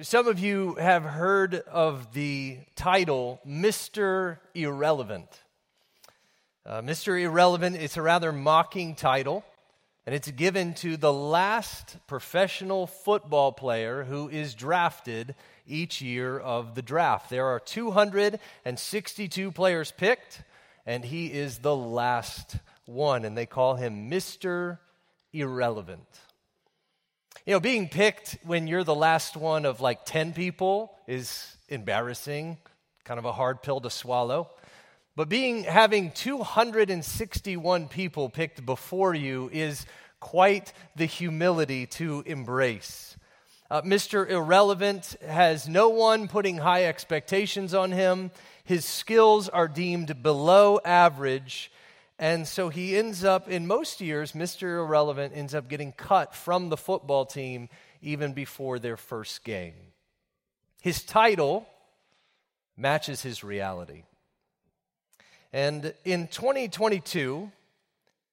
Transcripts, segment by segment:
Some of you have heard of the title Mr. Irrelevant. Uh, Mr. Irrelevant, it's a rather mocking title, and it's given to the last professional football player who is drafted each year of the draft. There are 262 players picked, and he is the last one, and they call him Mr. Irrelevant. You know, being picked when you're the last one of like 10 people is embarrassing, kind of a hard pill to swallow. But being having 261 people picked before you is quite the humility to embrace. Uh, Mr. Irrelevant has no one putting high expectations on him. His skills are deemed below average, and so he ends up, in most years, Mr. Irrelevant ends up getting cut from the football team even before their first game. His title matches his reality. And in 2022,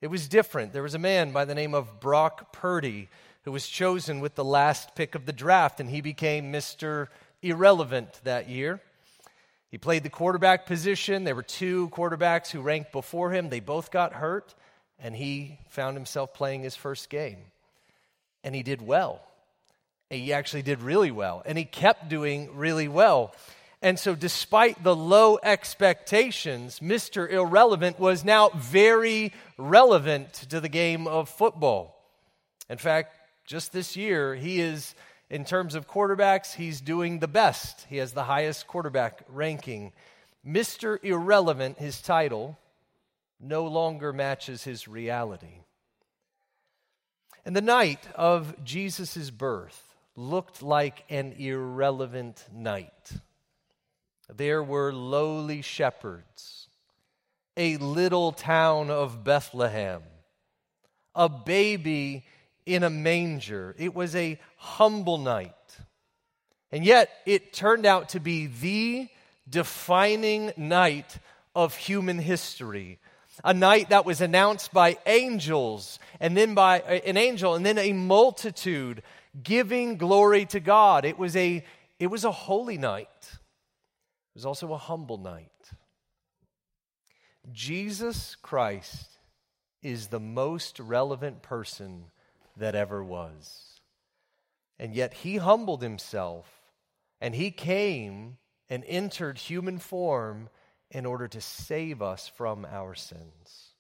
it was different. There was a man by the name of Brock Purdy who was chosen with the last pick of the draft, and he became Mr. Irrelevant that year. He played the quarterback position. There were two quarterbacks who ranked before him. They both got hurt, and he found himself playing his first game. And he did well. He actually did really well, and he kept doing really well. And so, despite the low expectations, Mr. Irrelevant was now very relevant to the game of football. In fact, just this year, he is in terms of quarterbacks, he's doing the best. He has the highest quarterback ranking. Mr. Irrelevant, his title, no longer matches his reality. And the night of Jesus' birth looked like an irrelevant night. There were lowly shepherds, a little town of Bethlehem, a baby in a manger. It was a humble night. And yet, it turned out to be the defining night of human history. A night that was announced by angels, and then by an angel, and then a multitude giving glory to God. It was a, it was a holy night. It was also a humble night. Jesus Christ is the most relevant person that ever was. And yet he humbled himself and he came and entered human form in order to save us from our sins.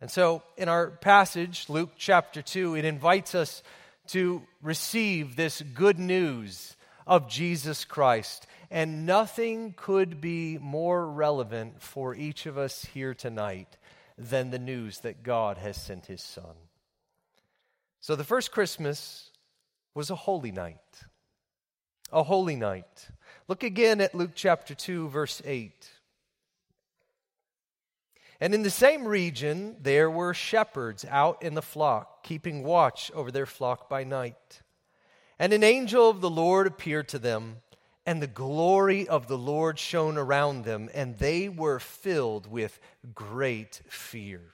And so, in our passage, Luke chapter 2, it invites us to receive this good news of Jesus Christ. And nothing could be more relevant for each of us here tonight than the news that God has sent his Son. So the first Christmas was a holy night. A holy night. Look again at Luke chapter 2, verse 8. And in the same region, there were shepherds out in the flock, keeping watch over their flock by night. And an angel of the Lord appeared to them, and the glory of the Lord shone around them, and they were filled with great fear.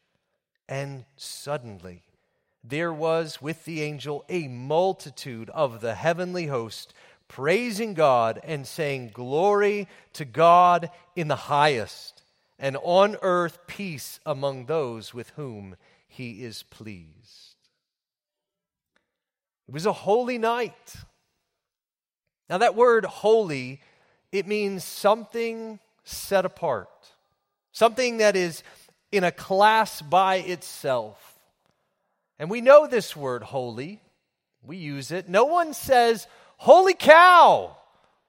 And suddenly there was with the angel a multitude of the heavenly host praising God and saying, Glory to God in the highest, and on earth peace among those with whom he is pleased. It was a holy night. Now, that word holy, it means something set apart, something that is in a class by itself. And we know this word holy, we use it. No one says, holy cow,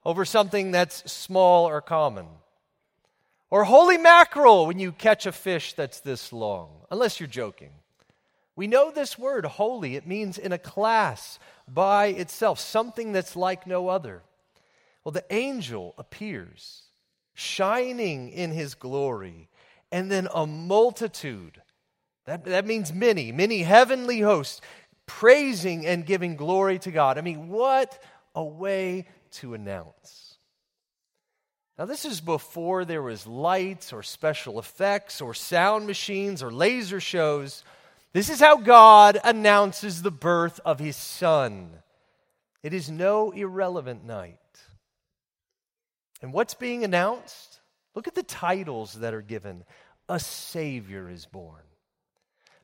over something that's small or common. Or holy mackerel when you catch a fish that's this long, unless you're joking. We know this word, holy. It means in a class by itself, something that's like no other. Well, the angel appears, shining in his glory, and then a multitude. That, that means many, many heavenly hosts praising and giving glory to God. I mean, what a way to announce. Now, this is before there was lights or special effects or sound machines or laser shows. This is how God announces the birth of his son. It is no irrelevant night. And what's being announced? Look at the titles that are given. A Savior is born.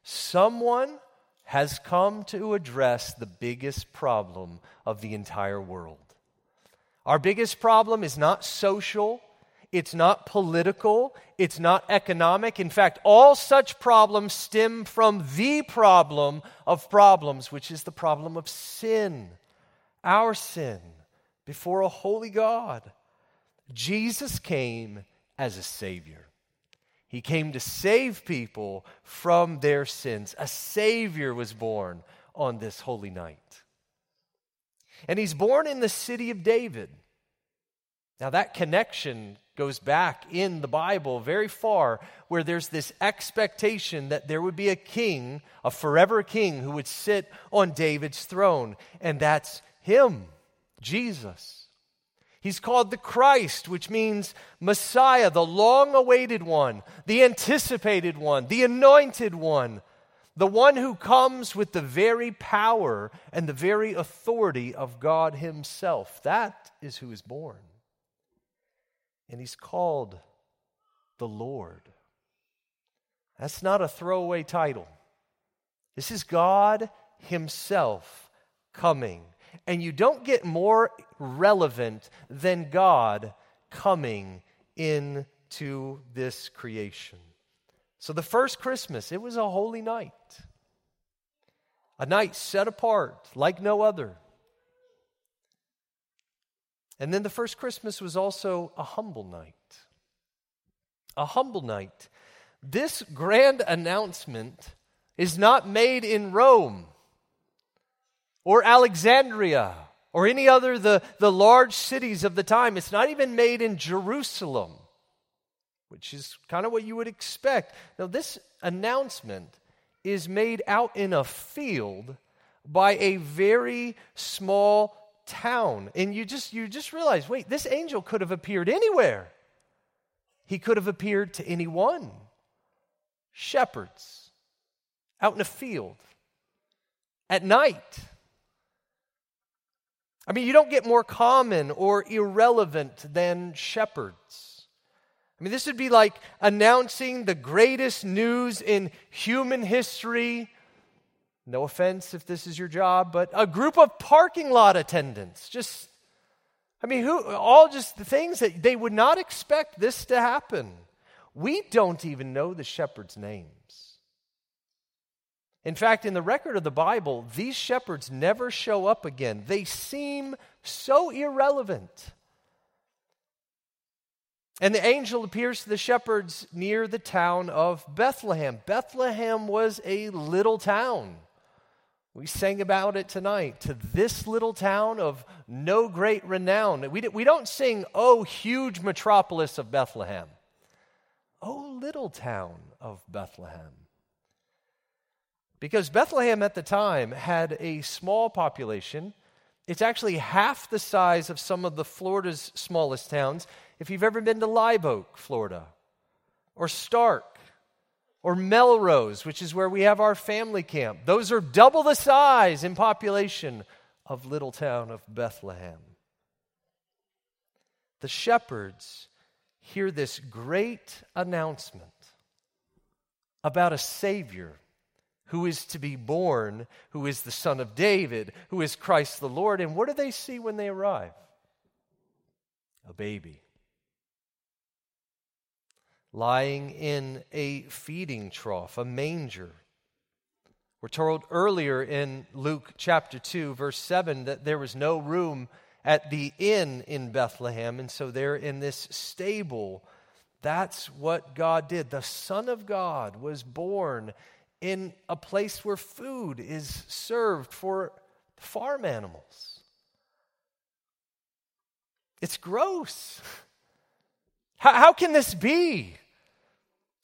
Someone has come to address the biggest problem of the entire world. Our biggest problem is not social, it's not political, it's not economic. In fact, all such problems stem from the problem of problems, which is the problem of sin, our sin before a holy God. Jesus came as a Savior. He came to save people from their sins. A Savior was born on this holy night. And He's born in the city of David. Now, that connection goes back in the Bible very far, where there's this expectation that there would be a king, a forever king, who would sit on David's throne. And that's Him, Jesus. He's called the Christ, which means Messiah, the long awaited one, the anticipated one, the anointed one, the one who comes with the very power and the very authority of God Himself. That is who is born. And He's called the Lord. That's not a throwaway title. This is God Himself coming and you don't get more relevant than God coming into this creation. So, the first Christmas, it was a holy night, a night set apart like no other. And then the first Christmas was also a humble night. A humble night. This grand announcement is not made in Rome or Alexandria or any other the, the large cities of the time. It's not even made in Jerusalem, which is kind of what you would expect. Now, this announcement is made out in a field by a very small town. And you just you just realize, wait, this angel could have appeared anywhere. He could have appeared to anyone. Shepherds out in a field at night. I mean, you don't get more common or irrelevant than shepherds. I mean, this would be like announcing the greatest news in human history. No offense if this is your job, but a group of parking lot attendants. Just, I mean, who, all just the things that they would not expect this to happen. We don't even know the shepherd's names. In fact, in the record of the Bible, these shepherds never show up again. They seem so irrelevant. And the angel appears to the shepherds near the town of Bethlehem. Bethlehem was a little town. We sang about it tonight. To this little town of no great renown. We, don't sing, oh, huge metropolis of Bethlehem. Oh, little town of Bethlehem. Because Bethlehem at the time had a small population. It's actually half the size of some of the Florida's smallest towns. If you've ever been to Live Oak, Florida, or Starke, or Melrose, which is where we have our family camp, those are double the size in population of little town of Bethlehem. The shepherds hear this great announcement about a Savior who is to be born, who is the Son of David, who is Christ the Lord. And what do they see when they arrive? A baby. Lying in a feeding trough, a manger. We're told earlier in Luke chapter 2, verse 7, that there was no room at the inn in Bethlehem, and so they're in this stable. That's what God did. The Son of God was born in a place where food is served for farm animals. It's gross. How, how can this be?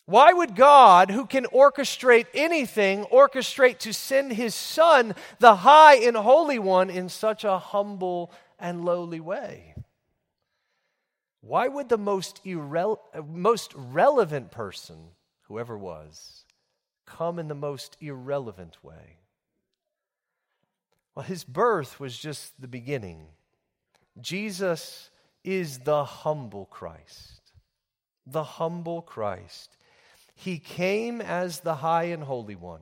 Why would God, who can orchestrate anything, orchestrate to send his Son, the high and holy one, in such a humble and lowly way? Why would the most, irre- most relevant person, whoever was, come in the most irrelevant way? Well, his birth was just the beginning. Jesus is the humble Christ. The humble Christ. He came as the high and holy one,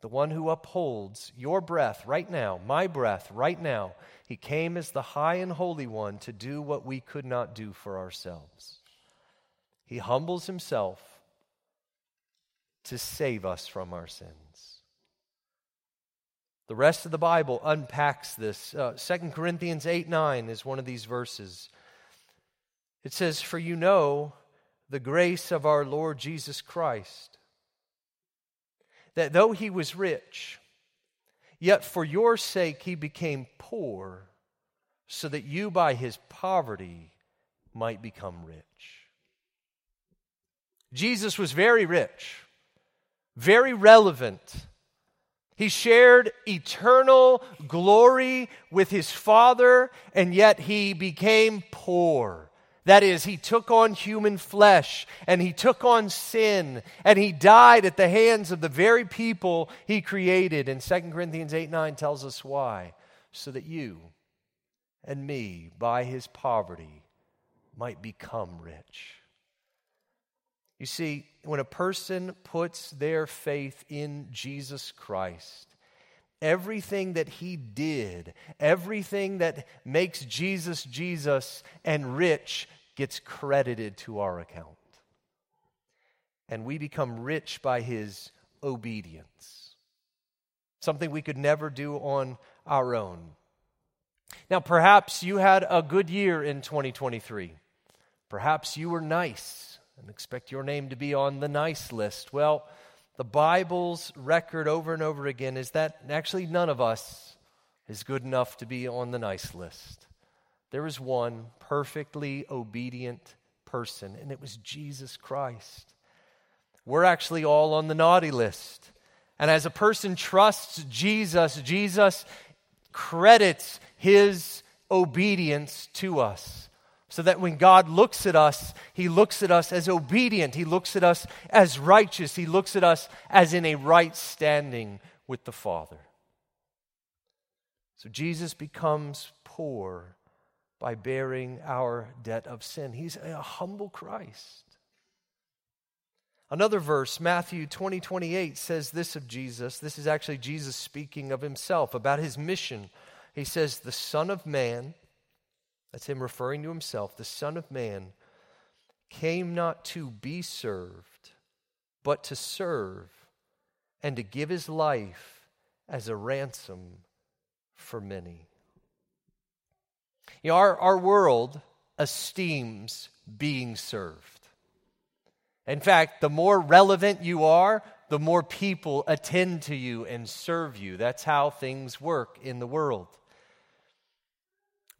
the one who upholds your breath right now, my breath right now. He came as the high and holy one to do what we could not do for ourselves. He humbles himself to save us from our sins. The rest of the Bible unpacks this. Uh, 2 Corinthians 8 9 is one of these verses. It says, For you know the grace of our Lord Jesus Christ, that though he was rich, yet for your sake he became poor, so that you by his poverty might become rich. Jesus was very rich, very relevant. He shared eternal glory with his Father, and yet he became poor that is, he took on human flesh and he took on sin and he died at the hands of the very people he created. And 2 Corinthians 8 9 tells us why. So that you and me, by his poverty, might become rich. You see, when a person puts their faith in Jesus Christ, everything that he did, everything that makes Jesus Jesus and rich gets credited to our account. And we become rich by his obedience, something we could never do on our own. Now, perhaps you had a good year in 2023. Perhaps you were nice and expect your name to be on the nice list. Well, the Bible's record over and over again is that actually none of us is good enough to be on the nice list. There is one perfectly obedient person, and it was Jesus Christ. We're actually all on the naughty list. And as a person trusts Jesus, Jesus credits his obedience to us. So that when God looks at us, he looks at us as obedient. He looks at us as righteous. He looks at us as in a right standing with the Father. So Jesus becomes poor by bearing our debt of sin. He's a humble Christ. Another verse, Matthew 20, 28, says this of Jesus. This is actually Jesus speaking of himself, about his mission. He says, The Son of Man, that's him referring to himself, the Son of Man came not to be served, but to serve and to give his life as a ransom for many. You know, our, our world esteems being served. In fact, the more relevant you are, the more people attend to you and serve you. That's how things work in the world.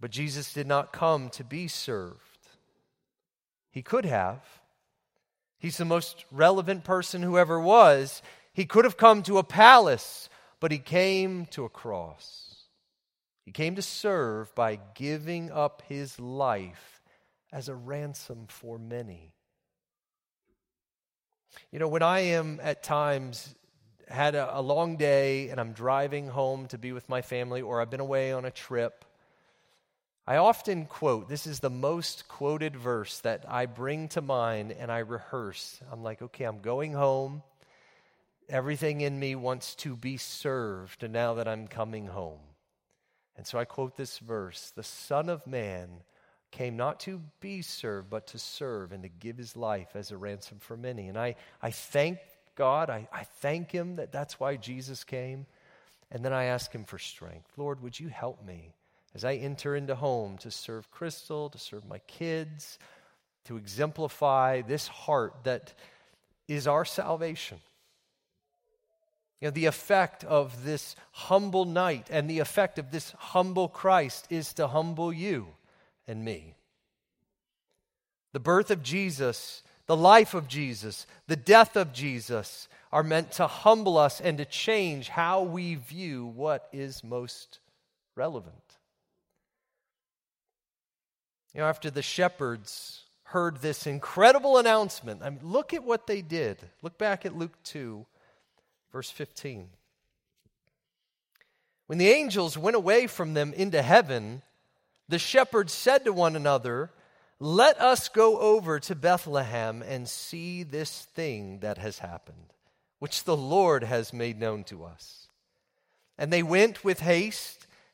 But Jesus did not come to be served. He could have. He's the most relevant person who ever was. He could have come to a palace, but he came to a cross. He came to serve by giving up his life as a ransom for many. You know, when I am at times had a, a, long day and I'm driving home to be with my family or I've been away on a trip, I often quote this is the most quoted verse that I bring to mind and I rehearse. I'm like, okay, I'm going home. Everything in me wants to be served now that I'm coming home. And so I quote this verse The Son of Man came not to be served, but to serve and to give his life as a ransom for many. And I, I thank God, I, I thank him that that's why Jesus came. And then I ask him for strength. Lord, would you help me as I enter into home to serve Crystal, to serve my kids, to exemplify this heart that is our salvation? You know, the effect of this humble night and the effect of this humble Christ is to humble you and me. The birth of Jesus, the life of Jesus, the death of Jesus are meant to humble us and to change how we view what is most relevant. You know, after the shepherds heard this incredible announcement, I mean, look at what they did. Look back at Luke 2, verse 15. When the angels went away from them into heaven, the shepherds said to one another, Let us go over to Bethlehem and see this thing that has happened, which the Lord has made known to us. And they went with haste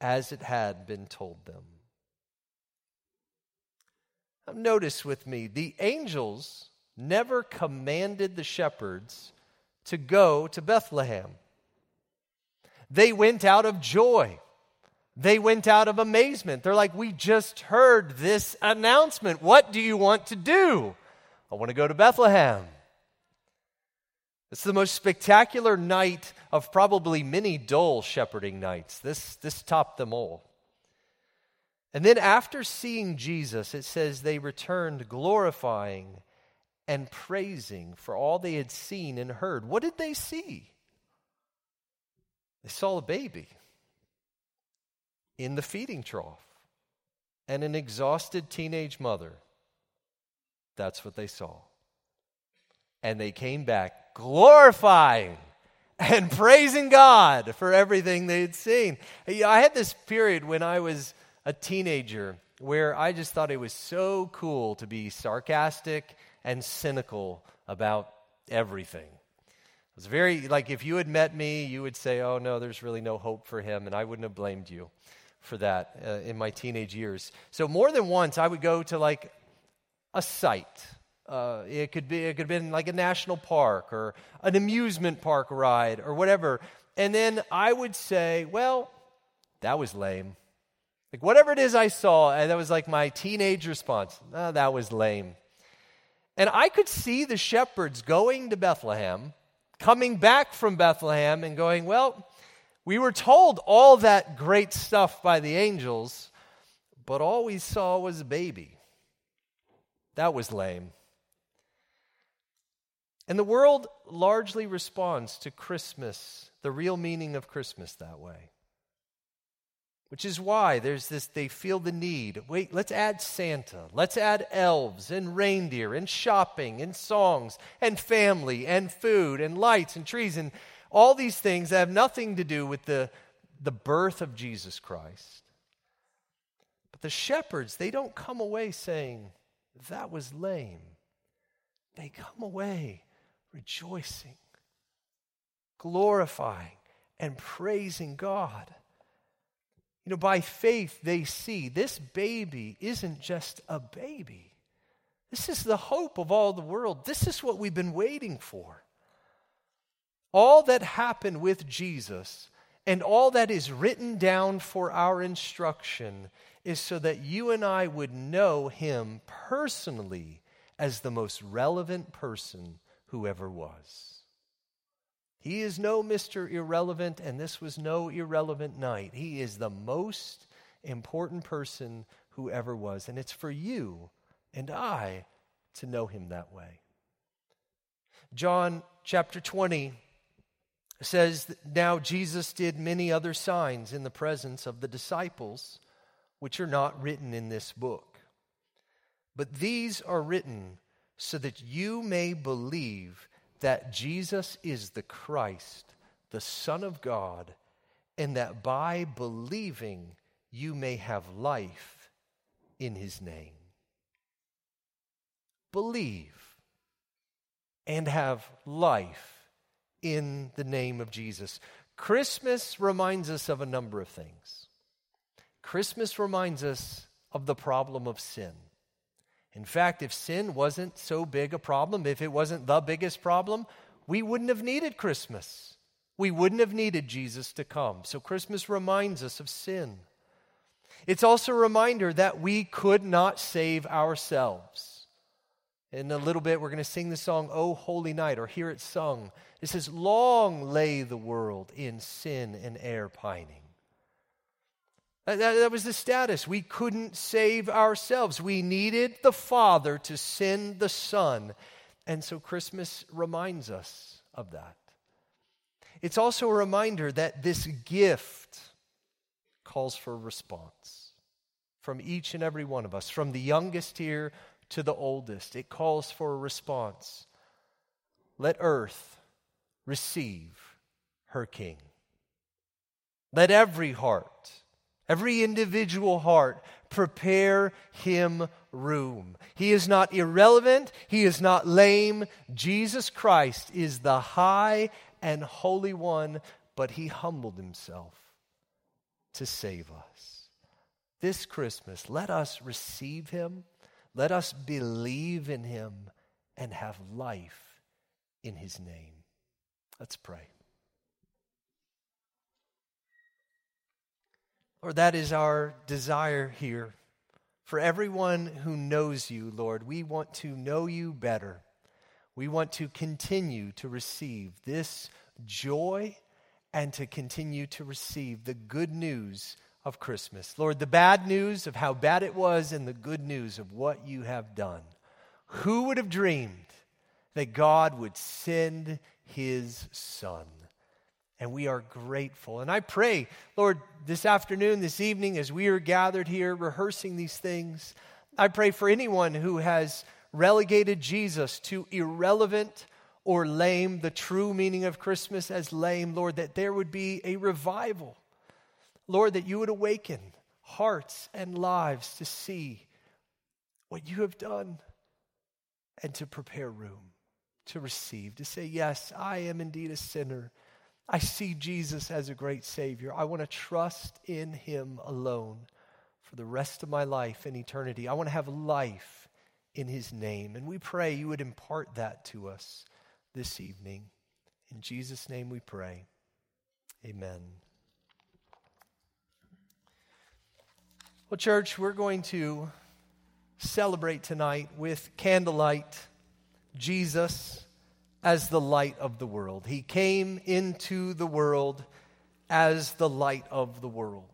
as it had been told them. Now, notice with me, the angels never commanded the shepherds to go to Bethlehem. They went out of joy. They went out of amazement. They're like, We just heard this announcement. What do you want to do? I want to go to Bethlehem. It's the most spectacular night of probably many dull shepherding nights. This, this topped them all. And then after seeing Jesus, it says they returned glorifying and praising for all they had seen and heard. What did they see? They saw a baby in the feeding trough and an exhausted teenage mother. That's what they saw. And they came back glorifying and praising God for everything they'd seen. I had this period when I was a teenager where I just thought it was so cool to be sarcastic and cynical about everything It was very, like, if you had met me, you would say, oh, no, there's really no hope for him, and I wouldn't have blamed you for that uh, in my teenage years. So, more than once, I would go to, like, a site. Uh, it could be it could have been like a national park or an amusement park ride or whatever and then i would say well that was lame like whatever it is i saw and that was like my teenage response oh, that was lame and i could see the shepherds going to bethlehem coming back from Bethlehem and going, Well, we were told all that great stuff by the angels, but all we saw was a baby. That was lame. And the world largely responds to Christmas, the real meaning of Christmas, that way. Which is why there's this, they feel the need. Wait, let's add Santa. Let's add elves and reindeer and shopping and songs and family and food and lights and trees and all these things that have nothing to do with the, the birth of Jesus Christ. But the shepherds, they don't come away saying, that was lame. They come away rejoicing, glorifying, and praising God. You know, by faith, they see this baby isn't just a baby. This is the hope of all the world. This is what we've been waiting for. All that happened with Jesus and all that is written down for our instruction is so that you and I would know him personally as the most relevant person who ever was. He is no Mr. Irrelevant, and this was no irrelevant night. He is the most important person who ever was. And it's for you and I to know him that way. John chapter 20 says, Now Jesus did many other signs in the presence of the disciples, which are not written in this book. But these are written so that you may believe that Jesus is the Christ, the Son of God, and that by believing you may have life in his name. Believe and have life in the name of Jesus. Christmas reminds us of a number of things. Christmas reminds us of the problem of sin. In fact, if sin wasn't so big a problem, if it wasn't the biggest problem, we wouldn't have needed Christmas. We wouldn't have needed Jesus to come. So Christmas reminds us of sin. It's also a reminder that we could not save ourselves. In a little bit, we're going to sing the song, Oh Holy Night, or hear it sung. It says, Long lay the world in sin and air pining. That, that, was the status. We couldn't save ourselves. We needed the Father to send the Son. And so Christmas reminds us of that. It's also a reminder that this gift calls for a response from each and every one of us, from the youngest here to the oldest. It calls for a response. Let earth receive her King. Let every heart Every individual heart, prepare him room. He is not irrelevant. He is not lame. Jesus Christ is the high and holy one, but he humbled himself to save us. This Christmas, let us receive him. Let us believe in him and have life in his name. Let's pray. Lord, that is our desire here. For everyone who knows you, Lord, we want to know you better. We want to continue to receive this joy and to continue to receive the good news of Christmas. Lord, the bad news of how bad it was and the good news of what you have done. Who would have dreamed that God would send his son? And we are grateful. And I pray, Lord, this afternoon, this evening, as we are gathered here rehearsing these things, I pray for anyone who has relegated Jesus to irrelevant or lame, the true meaning of Christmas as lame, Lord, that there would be a revival. Lord, that you would awaken hearts and lives to see what you have done and to prepare room to receive, to say, Yes, I am indeed a sinner I see Jesus as a great Savior. I want to trust in Him alone for the rest of my life and eternity. I want to have life in His name. And we pray you would impart that to us this evening. In Jesus' name we pray. Amen. Well, church, we're going to celebrate tonight with candlelight Jesus as the light of the world. He came into the world as the light of the world.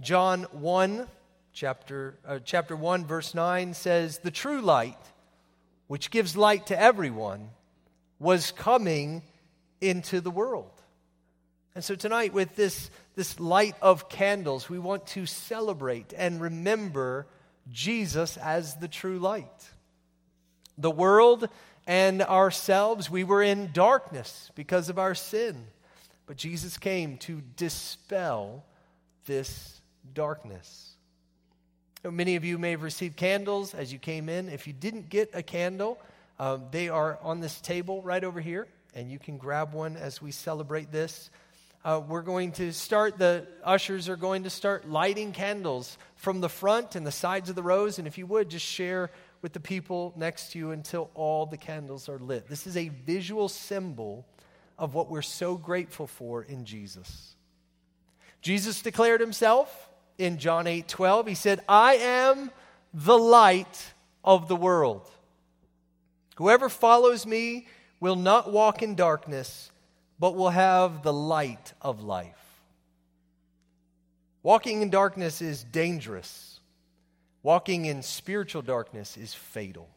John 1, chapter, uh, chapter 1, verse 9 says, The true light, which gives light to everyone, was coming into the world. And so tonight, with this, this light of candles, we want to celebrate and remember Jesus as the true light. The world and ourselves, we were in darkness because of our sin. But Jesus came to dispel this darkness. Many of you may have received candles as you came in. If you didn't get a candle, um, they are on this table right over here, and you can grab one as we celebrate this. Uh, we're going to start, the ushers are going to start lighting candles from the front and the sides of the rows. And if you would, just share with the people next to you until all the candles are lit. This is a visual symbol of what we're so grateful for in Jesus. Jesus declared himself in John 8 12. He said, I am the light of the world. Whoever follows me will not walk in darkness, but will have the light of life. Walking in darkness is dangerous. Walking in spiritual darkness is fatal.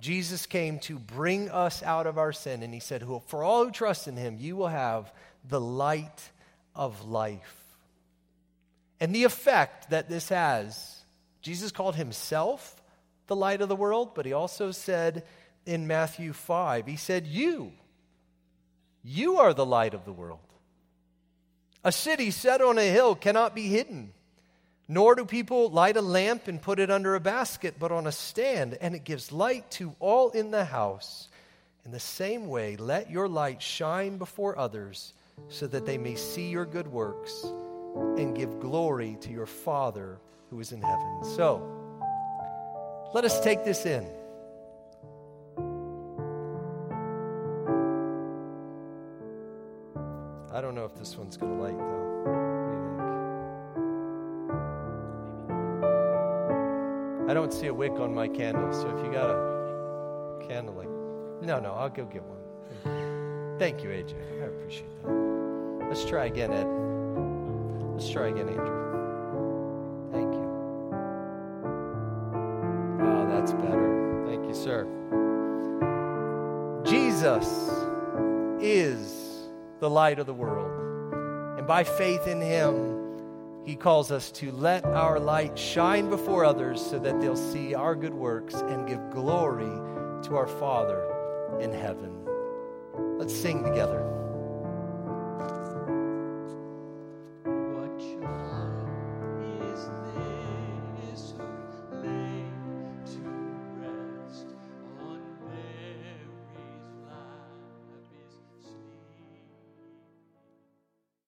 Jesus came to bring us out of our sin, and he said, For all who trust in him, you will have the light of life. And the effect that this has, Jesus called himself the light of the world, but he also said in Matthew 5, he said, You, you are the light of the world. A city set on a hill cannot be hidden. Nor do people light a lamp and put it under a basket, but on a stand, and it gives light to all in the house. In the same way, let your light shine before others, so that they may see your good works and give glory to your Father who is in heaven. So, let us take this in. I don't know if this one's going to light, though. I don't see a wick on my candle, so if you got a candle, like, no, no, I'll go get one. Thank you, AJ. I appreciate that. Let's try again, Ed. Let's try again, Andrew. Thank you. Oh, that's better. Thank you, sir. Jesus is the light of the world. And by faith in him, he calls us to let our light shine before others so that they'll see our good works and give glory to our Father in heaven. Let's sing together.